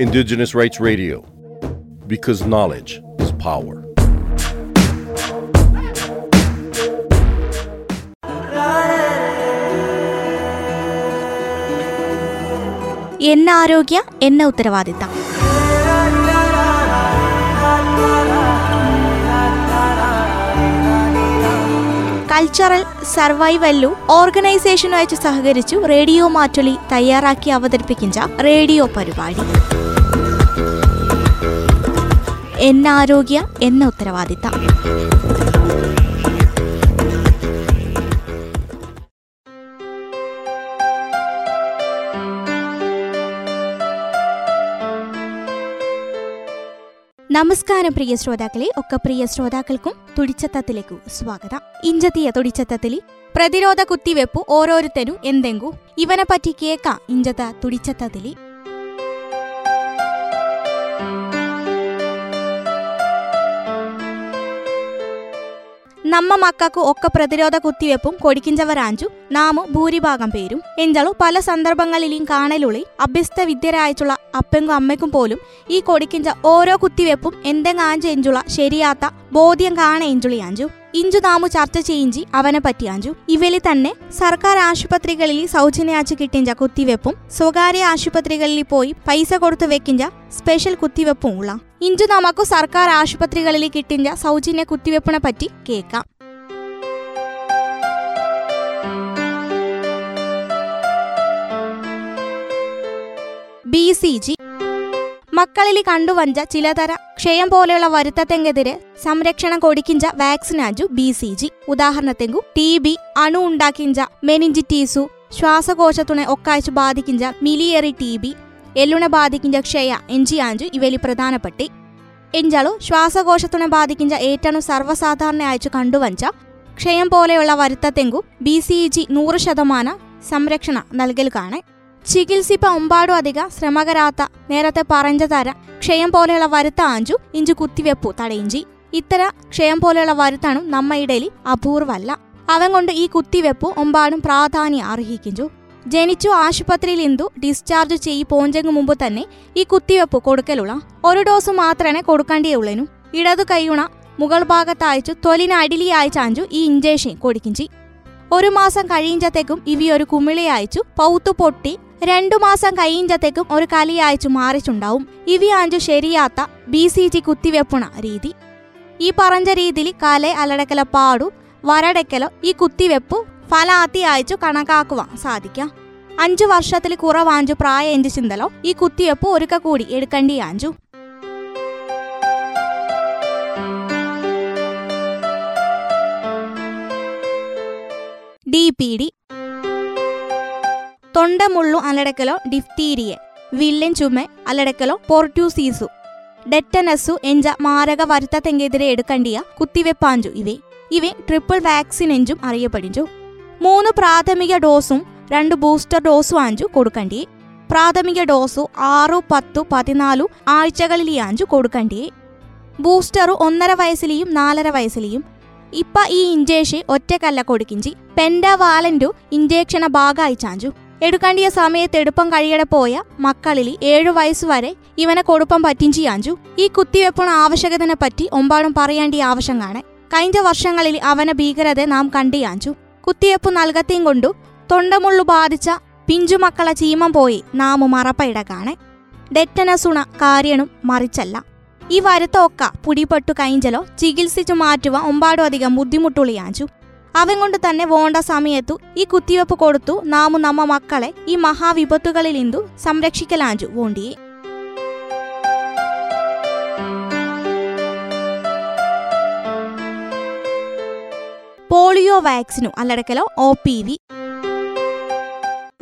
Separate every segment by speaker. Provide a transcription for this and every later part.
Speaker 1: Indigenous Rights Radio, because knowledge is power.
Speaker 2: എന്ന ആരോഗ്യ എന്ന ഉത്തരവാദിത്തം കൾച്ചറൽ സർവൈവല്ലു ഓർഗനൈസേഷനുമായി സഹകരിച്ചു റേഡിയോ മാറ്റൊലി തയ്യാറാക്കി അവതരിപ്പിക്കുന്ന റേഡിയോ പരിപാടി. എന്നാരോഗ്യ എന്ന ഉത്തരവാദിത്തം. നമസ്കാരം പ്രിയ ശ്രോതാക്കളെ ഒക്കെ പ്രിയ ശ്രോതാക്കൾക്കും തുടിച്ചത്തത്തിലേക്കു സ്വാഗതം. ഇഞ്ചത്തിയ തുടിച്ചത്തത്തിലി പ്രതിരോധ കുത്തിവെപ്പു ഓരോരുത്തരും എന്തെങ്കു? ഇവനെ പറ്റി കേക്കാം ഇഞ്ചത്ത തുടിച്ചത്തത്തിലി നമ്മ മക്കൾക്ക് ഒക്കെ പ്രതിരോധ കുത്തിവെപ്പും കൊടിക്കിഞ്ചവരാഞ്ചു നാമു ഭൂരിഭാഗം പേരും. എഞ്ചളു പല സന്ദർഭങ്ങളിലും കാണലുള്ളി അഭ്യസ്ത വിദ്യരായിട്ടുള്ള അപ്പങ്കും അമ്മയ്ക്കും പോലും ഈ കൊടിക്കിഞ്ച ഓരോ കുത്തിവെപ്പും എന്തെങ്കിലും ആഞ്ചു എഞ്ചുള ശരിയാത്ത ബോധ്യം കാണ എഞ്ചുളിയാഞ്ചു ഇഞ്ചു നാമു ചർച്ച ചെയ്യിഞ്ചി അവനെ പറ്റിയാഞ്ചു ഇവലി തന്നെ സർക്കാർ ആശുപത്രികളിൽ സൗജന്യാച്ച് കിട്ടിഞ്ച കുത്തിവെപ്പും സ്വകാര്യ ആശുപത്രികളിൽ പോയി പൈസ കൊടുത്തു വെക്കിഞ്ച സ്പെഷ്യൽ കുത്തിവെപ്പും ഉള്ള ഇഞ്ചു നമുക്ക് സർക്കാർ ആശുപത്രികളിൽ കിട്ടിഞ്ച സൗജന്യ കുത്തിവെപ്പിനെ പറ്റി കേൾക്കാം ബി സി ജി മക്കളിൽ കണ്ടുവഞ്ച ചിലതര ക്ഷയം പോലെയുള്ള വരുത്തത്തെങ്കെതിരെ സംരക്ഷണം കൊടുക്കിഞ്ച വാക്സിനാജു ബി സി ജി. ഉദാഹരണത്തെങ്കു ടി ബി അണു ഉണ്ടാക്കിഞ്ച മെനിഞ്ചിറ്റീസു ശ്വാസകോശത്തുണെ ഒക്കാഴ്ച ബാധിക്കിഞ്ച മിലിയറി ടി ബി എല്ലുണെ ബാധിക്കിഞ്ച ക്ഷയ എഞ്ചിയാഞ്ചു ഇവലി പ്രധാനപ്പെട്ടി. എഞ്ചാളു ശ്വാസകോശത്തുണെ ബാധിക്കിഞ്ച ഏറ്റവും സർവസാധാരണ അയച്ചു കണ്ടുവഞ്ച ക്ഷയം പോലെയുള്ള വരുത്തത്തെങ്കു ബി സി ജി നൂറ് ശതമാനം സംരക്ഷണ നൽകൽ കാണേ. ചികിത്സിപ്പ ഒമ്പാടും അധിക ശ്രമകരാത്ത നേരത്തെ പറഞ്ഞ തര ക്ഷയം പോലെയുള്ള വരുത്ത ആഞ്ചു ഇഞ്ചു കുത്തിവെപ്പു തടയിഞ്ചി. ഇത്തര ക്ഷയം പോലെയുള്ള വരുത്താണു നമ്മ ഇടയിൽ അപൂർവല്ല. അവൻ കൊണ്ട് ഈ കുത്തിവെപ്പു ഒമ്പാടും പ്രാധാന്യം അർഹിക്കിഞ്ചു. ജനിച്ചു ആശുപത്രിയിൽ ഇന്തു ഡിസ്ചാർജ് ചെയ്യി പോഞ്ചെങ്കു മുമ്പ് തന്നെ ഈ കുത്തിവെപ്പ് കൊടുക്കലുള്ള. ഒരു ഡോസ് മാത്രമേ കൊടുക്കേണ്ടിയുള്ളൂ ഇടതു കൈയുണ മുകൾ ഭാഗത്തയച്ചു തൊലിന് അടിലി അയച്ചാഞ്ചു ഈ ഇഞ്ചേഷൻ കൊടുക്കിഞ്ചി. ഒരു മാസം കഴിയുമ്പത്തേക്കും ഇവയൊരു കുമിളി അയച്ചു പൗത്തു പൊട്ടി രണ്ടു മാസം കഴിയുമ്പത്തേക്കും ഒരു കലിയായച്ചു മാറിച്ചുണ്ടാവും. ഇവയാഞ്ചു ശരിയാത്ത ബി സി ജി കുത്തിവെപ്പുണ രീതി. ഈ പറഞ്ഞ രീതിയിൽ കല അലടക്കല പാടു വരടക്കലോ ഈ കുത്തിവെപ്പ് ഫലാത്തി അയച്ചു കണക്കാക്കുവാൻ സാധിക്കാം. അഞ്ചു വർഷത്തിൽ കുറവാഞ്ചു പ്രായ എഞ്ചു ചിന്തലോ ഈ കുത്തിവെപ്പ് ഒരുക്ക കൂടി എടുക്കേണ്ടി ആഞ്ചു. ഡി പി ഡി തൊണ്ടമുള്ളു അലടക്കലോ ഡിഫ്തീരിയ വില്ലൻ ചുമ അലടക്കലോ പോർട്യൂസീസു ഡെറ്റനസു എഞ്ച മാരക വരുത്തത്തെങ്കെതിരെ എടുക്കണ്ടിയ കുത്തിവെപ്പാഞ്ചു ഇവേ. ഇവ ട്രിപ്പിൾ വാക്സിൻ എഞ്ചും അറിയപ്പെടിഞ്ചു. മൂന്ന് പ്രാഥമിക ഡോസും രണ്ട് ബൂസ്റ്റർ ഡോസും ആഞ്ചു കൊടുക്കണ്ടിയെ. പ്രാഥമിക ഡോസു ആറു പത്തു പതിനാലു ആഴ്ചകളിലെയാഞ്ചു കൊടുക്കണ്ടിയെ. ബൂസ്റ്ററു ഒന്നര വയസ്സിലെയും നാലര വയസ്സിലെയും. ഇപ്പ ഈ ഇഞ്ചേഷൻ ഒറ്റക്കല്ല കൊടുക്കിഞ്ചി. പെൻഡാവാലന്റു ഇഞ്ചേക്ഷണ ഭാഗമായി ചാഞ്ചു എടുക്കേണ്ടിയ സമയത്ത് എടുപ്പം കഴിയടെ പോയ മക്കളിൽ ഏഴു വയസ്സുവരെ ഇവനെ കൊടുപ്പം പറ്റിഞ്ചിയാഞ്ചു ഈ കുത്തിവെപ്പിന് ആവശ്യകതനെ പറ്റി ഒമ്പാടും പറയേണ്ടിയ ആവശ്യം കാണെ കഴിഞ്ഞ വർഷങ്ങളിൽ അവനെ ഭീകരത നാം കണ്ടിയാഞ്ചു കുത്തിവെപ്പ് നൽകത്തെയും കൊണ്ടു തൊണ്ടമുള്ളു ബാധിച്ച പിഞ്ചുമക്കളെ ചീമം പോയി നാം മറപ്പയിട കാണെ ഡെറ്റനസുണ കാര്യണും മറിച്ചല്ല. ഈ വരുത്തൊക്ക പുടിപ്പെട്ടു കഴിഞ്ഞലോ ചികിത്സിച്ചു മാറ്റുവാൻ ഒമ്പാടും അധികം ബുദ്ധിമുട്ടുള്ളിയാഞ്ചു അവൻ കൊണ്ട് തന്നെ വേണ്ട സമയത്തു ഈ കുത്തിവെപ്പ് കൊടുത്തു നാമു നമ്മ മക്കളെ ഈ മഹാവിപത്തുകളിൽ ഇന്തു സംരക്ഷിക്കലാഞ്ചു വോണ്ടിയെ. പോളിയോ വാക്സിനു അല്ലടക്കലോ ഒ പി വി.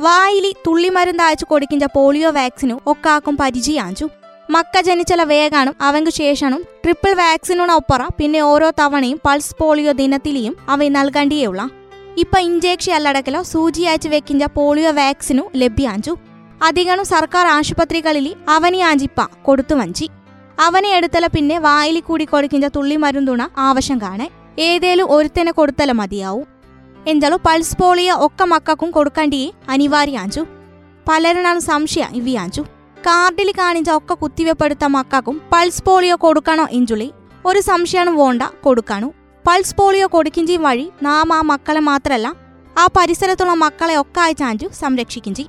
Speaker 2: വായിലി തുള്ളിമരുന്ന് അയച്ചു കൊടുക്കിഞ്ച പോളിയോ വാക്സിനു ഒക്കാക്കും പരിചയാഞ്ചു. മക്ക ജനിച്ചല വേഗാനും അവങ്കു ശേഷനും ട്രിപ്പിൾ വാക്സിനോടൊപ്പറ പിന്നെ ഓരോ തവണയും പൾസ് പോളിയോ ദിനത്തിലെയും അവ നൽകേണ്ടിയുള്ള ഇപ്പൊ ഇഞ്ചേക്ഷൻ അല്ലടക്കലോ സൂചി അയച്ചു വെക്കിഞ്ച പോളിയോ വാക്സിനു ലഭ്യാഞ്ചു. അധികം സർക്കാർ ആശുപത്രികളിൽ അവനി ആഞ്ചിപ്പ കൊടുത്തു വഞ്ചി അവനെ എടുത്തല പിന്നെ വായിലി കൂടി കൊടുക്കിഞ്ച തുള്ളി മരുന്നുണ ആവശ്യം കാണേ ഏതേലും ഒരുത്തനെ കൊടുത്തല മതിയാവും. എന്തോ പൾസ് പോളിയോ ഒക്കെ മക്കൾക്കും കൊടുക്കേണ്ടിയേ അനിവാര്യാഞ്ചു. പലരണാണ് സംശയ ഇവിയാഞ്ചു. കാർഡിൽ കാണിച്ച ഒക്കെ കുത്തിവെപ്പെടുത്ത മക്കൾക്കും പൾസ് പോളിയോ കൊടുക്കണോ ഇഞ്ചുളി? ഒരു സംശയമാണ് വേണ്ട കൊടുക്കാനു പൾസ് പോളിയോ കൊടുക്കിഞ്ചി വഴി നാം ആ മക്കളെ മാത്രമല്ല ആ പരിസരത്തുള്ള മക്കളെ ഒക്കെ അയച്ചാഞ്ചു സംരക്ഷിക്കിഞ്ചി.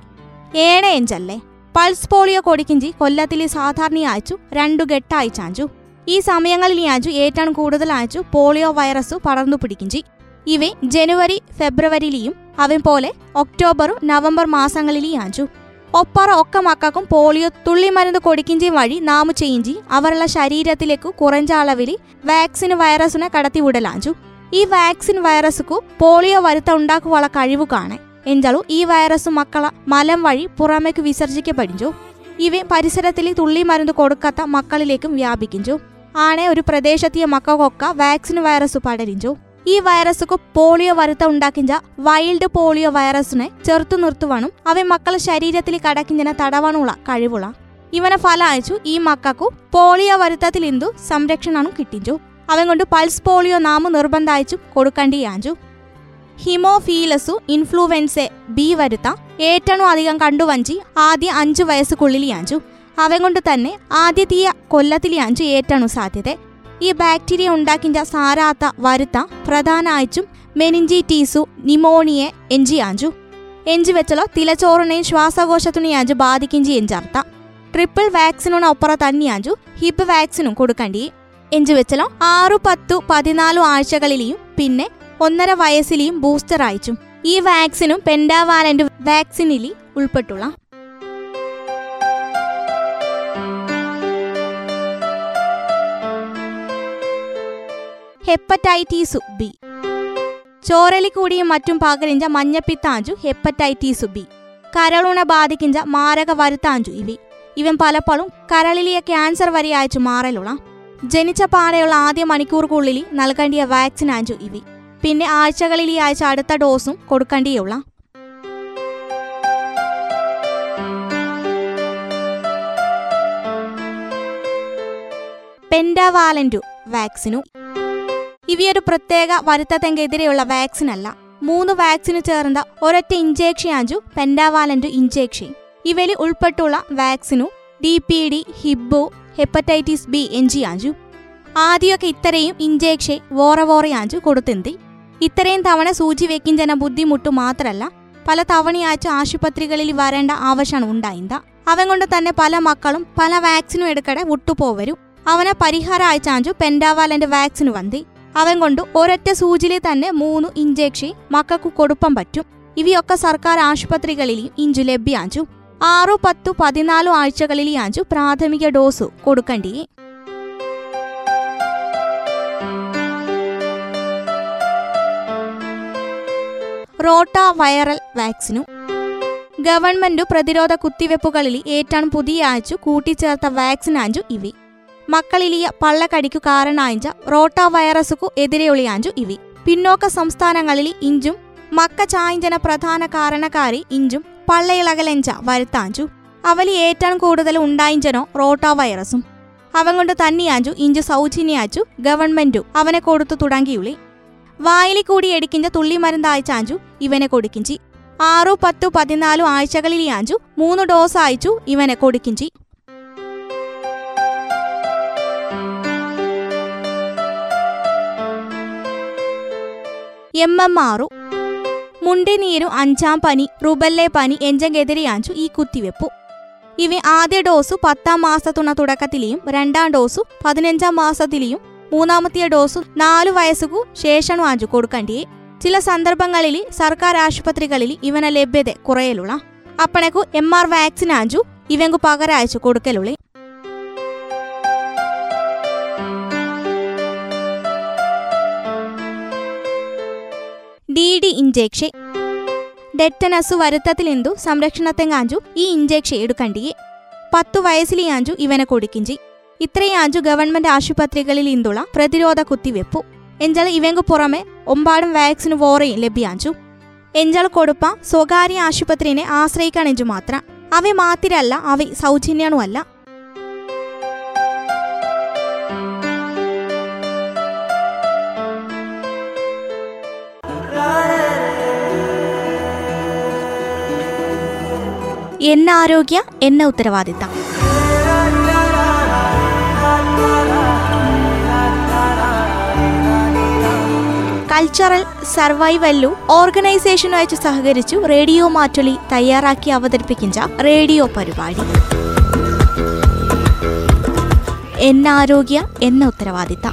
Speaker 2: ഏഴ് എഞ്ചല്ലേ? പൾസ് പോളിയോ കൊടുക്കിഞ്ചി കൊല്ലത്തിൽ സാധാരണ അയച്ചു രണ്ടു ഘട്ട അയച്ചാഞ്ചു ഈ സമയങ്ങളിൽ അയച്ചു ഏറ്റവും കൂടുതൽ അയച്ചു പോളിയോ വൈറസ് പടർന്നു പിടിക്കിഞ്ചി. ഇവ ജനുവരി ഫെബ്രുവരിയിലെയും അവൻ പോലെ ഒക്ടോബറും നവംബർ മാസങ്ങളിലെയും അയച്ചു ഒപ്പറ ഒക്കെ മക്കൾക്കും പോളിയോ തുള്ളിമരുന്ന് കൊടുക്കിഞ്ചി വഴി നാമു ചെയ്യിഞ്ചി അവരുടെ ശരീരത്തിലേക്ക് കുറഞ്ഞ അളവിൽ വാക്സിൻ വൈറസിനെ കടത്തിവിടലാഞ്ചു ഈ വാക്സിൻ വൈറസുക്കു പോളിയോ വരുത്ത ഉണ്ടാക്കുവാനുള്ള കഴിവ് കാണേ. എഞ്ചാലു ഈ വൈറസ് മക്കളെ മലം വഴി പുറമേക്ക് വിസർജിക്കപ്പെടിഞ്ചു ഇവ പരിസരത്തിൽ തുള്ളി മരുന്ന് കൊടുക്കാത്ത മക്കളിലേക്കും വ്യാപിക്കിഞ്ചു ആണെ ഒരു പ്രദേശത്തിയ മക്കൾക്കൊക്കെ വാക്സിൻ വൈറസ് പടരിഞ്ചു ഈ വൈറസുക്ക് പോളിയോ വരുത്ത ഉണ്ടാക്കിഞ്ച വൈൽഡ് പോളിയോ വൈറസിനെ ചെറുത്തു നിർത്തുവാനും അവ മക്കളെ ശരീരത്തിൽ കടക്കിഞ്ചനെ തടവാനുള്ള കഴിവുള്ള ഇവനെ ഫല അയച്ചു ഈ മക്കൾക്കു പോളിയോ വരുത്തത്തിൽ ഇന്തു സംരക്ഷണം കിട്ടിഞ്ചു. അവൻ കൊണ്ട് പൾസ് പോളിയോ നാമു നിർബന്ധായിച്ചു കൊടുക്കേണ്ടിയാഞ്ചു. ഹിമോഫീലസു ഇൻഫ്ലുവൻസെ ബി വരുത്ത ഏറ്റവും അധികം കണ്ടുവഞ്ചി ആദ്യ അഞ്ചു വയസ്സുക്കുള്ളിലിയാഞ്ചു അവൻ കൊണ്ട് തന്നെ ആദ്യതീയ കൊല്ലത്തിലിയാഞ്ചു ഏറ്റണു സാധ്യത. ഈ ബാക്ടീരിയ ഉണ്ടാക്കിന്റെ സാരാത്ത വരുത്ത പ്രധാനായിട്ടും മെനിഞ്ചിറ്റീസു നിമോണിയെ എഞ്ചി ആഞ്ചു എഞ്ചി വെച്ചലോ തിലച്ചോറിനെയും ശ്വാസകോശത്തിനെയാഞ്ചു ബാധിക്കിഞ്ചി എഞ്ചർത്ത ട്രിപ്പിൾ വാക്സിനോട് ഒപ്പറ തന്നെയാഞ്ചു ഹിപ്പ് വാക്സിനും കൊടുക്കണ്ടി. എഞ്ചു വെച്ചലോ ആറു പത്തു പതിനാലു ആഴ്ചകളിലെയും പിന്നെ ഒന്നര വയസ്സിലെയും ബൂസ്റ്റർ അയച്ചും ഈ വാക്സിനും പെൻഡാവാലന്റ് വാക്സിനിലി ഉൾപ്പെട്ടുള്ള ഹെപ്പറ്റൈറ്റീസു ബി. ചോരലി കൂടിയും മറ്റും പകരിഞ്ച മഞ്ഞപ്പിത്താഞ്ചു ഹെപ്പറ്റൈറ്റീസ് ബി. കരളുണ ബാധിക്കിഞ്ച മാരക വരുത്താഞ്ചു ഇവി. ഇവൻ പലപ്പോഴും കരളിലിയ ക്യാൻസർ വരെ അയച്ചു മാറലുള്ള ജനിച്ച പാടെയുള്ള ആദ്യ മണിക്കൂർക്കുള്ളിൽ നൽകേണ്ടിയ വാക്സിൻ ആഞ്ചു ഇവി. പിന്നെ ആഴ്ചകളിൽ ആഴ്ച അടുത്ത ഡോസും കൊടുക്കേണ്ടിയുള്ള പെൻഡാവാലന്റു വാക്സിനു. ഇവയൊരു പ്രത്യേക വരുത്തത്തെങ്കെതിരെയുള്ള വാക്സിൻ അല്ല മൂന്ന് വാക്സിന് ചേർന്ന ഒരൊറ്റ ഇഞ്ചേക്ഷൻ ആഞ്ചു പെൻഡാവാലന്റു ഇഞ്ചേക്ഷൻ ഇവയിൽ ഉൾപ്പെട്ടുള്ള vaccine D P T Hib hepatitis B എഞ്ചി ആഞ്ചു. ആദ്യമൊക്കെ ഇത്രയും ഇഞ്ചേക്ഷൻ വോറവോറ ആഞ്ചു കൊടുത്തെന്തി. ഇത്രയും തവണ സൂചി വെക്കിഞ്ചന ബുദ്ധിമുട്ടു മാത്രല്ല പല തവണയാച്ചു ആശുപത്രികളിൽ വരേണ്ട ആവശ്യമാണ് ഉണ്ടായിന്ത. അവൻ കൊണ്ട് തന്നെ പല മക്കളും പല വാക്സിനും എടുക്കടെ വിട്ടുപോവരും. അവനെ പരിഹാര അയച്ചാഞ്ചു പെൻഡാവാലന്റെ വാക്സിന് വന്തി. അവൻ കൊണ്ട് ഒരൊറ്റ സൂചിയിൽ തന്നെ മൂന്ന് ഇഞ്ചക്ഷൻ മക്കൾക്ക് കൊടുപ്പം പറ്റും. ഇവയൊക്കെ സർക്കാർ ആശുപത്രികളിലും ഇഞ്ചു ലഭ്യാഞ്ചു. ആറു പത്തു പതിനാലു ആഴ്ചകളിലാഞ്ചു പ്രാഥമിക ഡോസ് കൊടുക്കണ്ടേ. റോട്ട വൈറൽ വാക്സിനും. ഗവൺമെന്റ് പ്രതിരോധ കുത്തിവെപ്പുകളിൽ ഏറ്റവും പുതിയ ആഴ്ച കൂട്ടിച്ചേർത്ത വാക്സിനാഞ്ചു ഇവി. മക്കളിലിയ പള്ളക്കടിക്കു കാരണായഞ്ച റോട്ട വൈറസുക്കു എതിരെയൊളിയാഞ്ചു ഇവി. പിന്നോക്ക സംസ്ഥാനങ്ങളിൽ ഇഞ്ചും മക്ക ചായഞ്ചന പ്രധാന കാരണക്കാരി ഇഞ്ചും പള്ളയിളകലെഞ്ച വരുത്താഞ്ചു. അവലി ഏറ്റവും കൂടുതൽ ഉണ്ടായിഞ്ചനോ റോട്ട വൈറസും അവൻ കൊണ്ട് തന്നെയാഞ്ചു ഇഞ്ചു സൗജന്യാച്ചു ഗവൺമെന്റു അവനെ കൊടുത്തു തുടങ്ങിയുള്ളി വായിലി കൂടി എടുക്കിഞ്ച തുള്ളി അയച്ചാഞ്ചു ഇവനെ കൊടുക്കിഞ്ചി. ആറു പത്തു പതിനാലു ആഴ്ചകളിലാഞ്ചു മൂന്ന് ഡോസ് അയച്ചു ഇവനെ കൊടുക്കിഞ്ചി. എം എം ആറു മുണ്ടിനീരു അഞ്ചാം പനി റുബല്ലെ പനി എഞ്ചെതിരെയാഞ്ചു ഈ കുത്തിവെപ്പു. ഇവ ആദ്യ ഡോസു പത്താം മാസത്തുണ തുടക്കത്തിലെയും രണ്ടാം ഡോസു പതിനഞ്ചാം മാസത്തിലെയും മൂന്നാമത്തെ ഡോസു നാലു വയസ്സുകു ശേഷം ആഞ്ചു കൊടുക്കണ്ടേ ചില സന്ദർഭങ്ങളിൽ സർക്കാർ ആശുപത്രികളിൽ ഇവന ലഭ്യത കുറയലുള്ള അപ്പണക്കു എം ആർ വാക്സിൻ ആഞ്ചു ഇവങ്കു പകരയച്ചു കൊടുക്കലുള്ളി ഡി ഇഞ്ചേക്ഷെ. ഡെറ്റനസു വരുത്തത്തിലെന്തു സംരക്ഷണത്തെങ്കാഞ്ചു ഈ ഇഞ്ചേക്ഷ എടുക്കണ്ടിയെ. പത്തു വയസ്സിലെയാഞ്ചു ഇവനെ കൊടുക്കിഞ്ചി. ഇത്രയാഞ്ചു ഗവൺമെന്റ് ആശുപത്രികളിൽ ഇന്തുള്ള പ്രതിരോധ കുത്തിവെപ്പു. എഞ്ചാൽ ഇവങ്കു പുറമെ ഒമ്പാടും വാക്സിന് വോറയും ലഭ്യാഞ്ചു. എഞ്ചാൽ കൊടുപ്പ സ്വകാര്യ ആശുപത്രിനെ ആശ്രയിക്കണെഞ്ചു മാത്രം. അവ മാത്തിരല്ല അവ സൗജന്യണുമല്ല എന്നാരോഗ്യ എന്ന ഉത്തരവാദിത്തം. കൾച്ചറൽ സർവൈവല്ലു ഓർഗനൈസേഷനുമായി സഹകരിച്ചു റേഡിയോ മാറ്റൊലി തയ്യാറാക്കി അവതരിപ്പിക്കുന്ന റേഡിയോ പരിപാടി. എന്നാരോഗ്യ എന്ന ഉത്തരവാദിത്തം.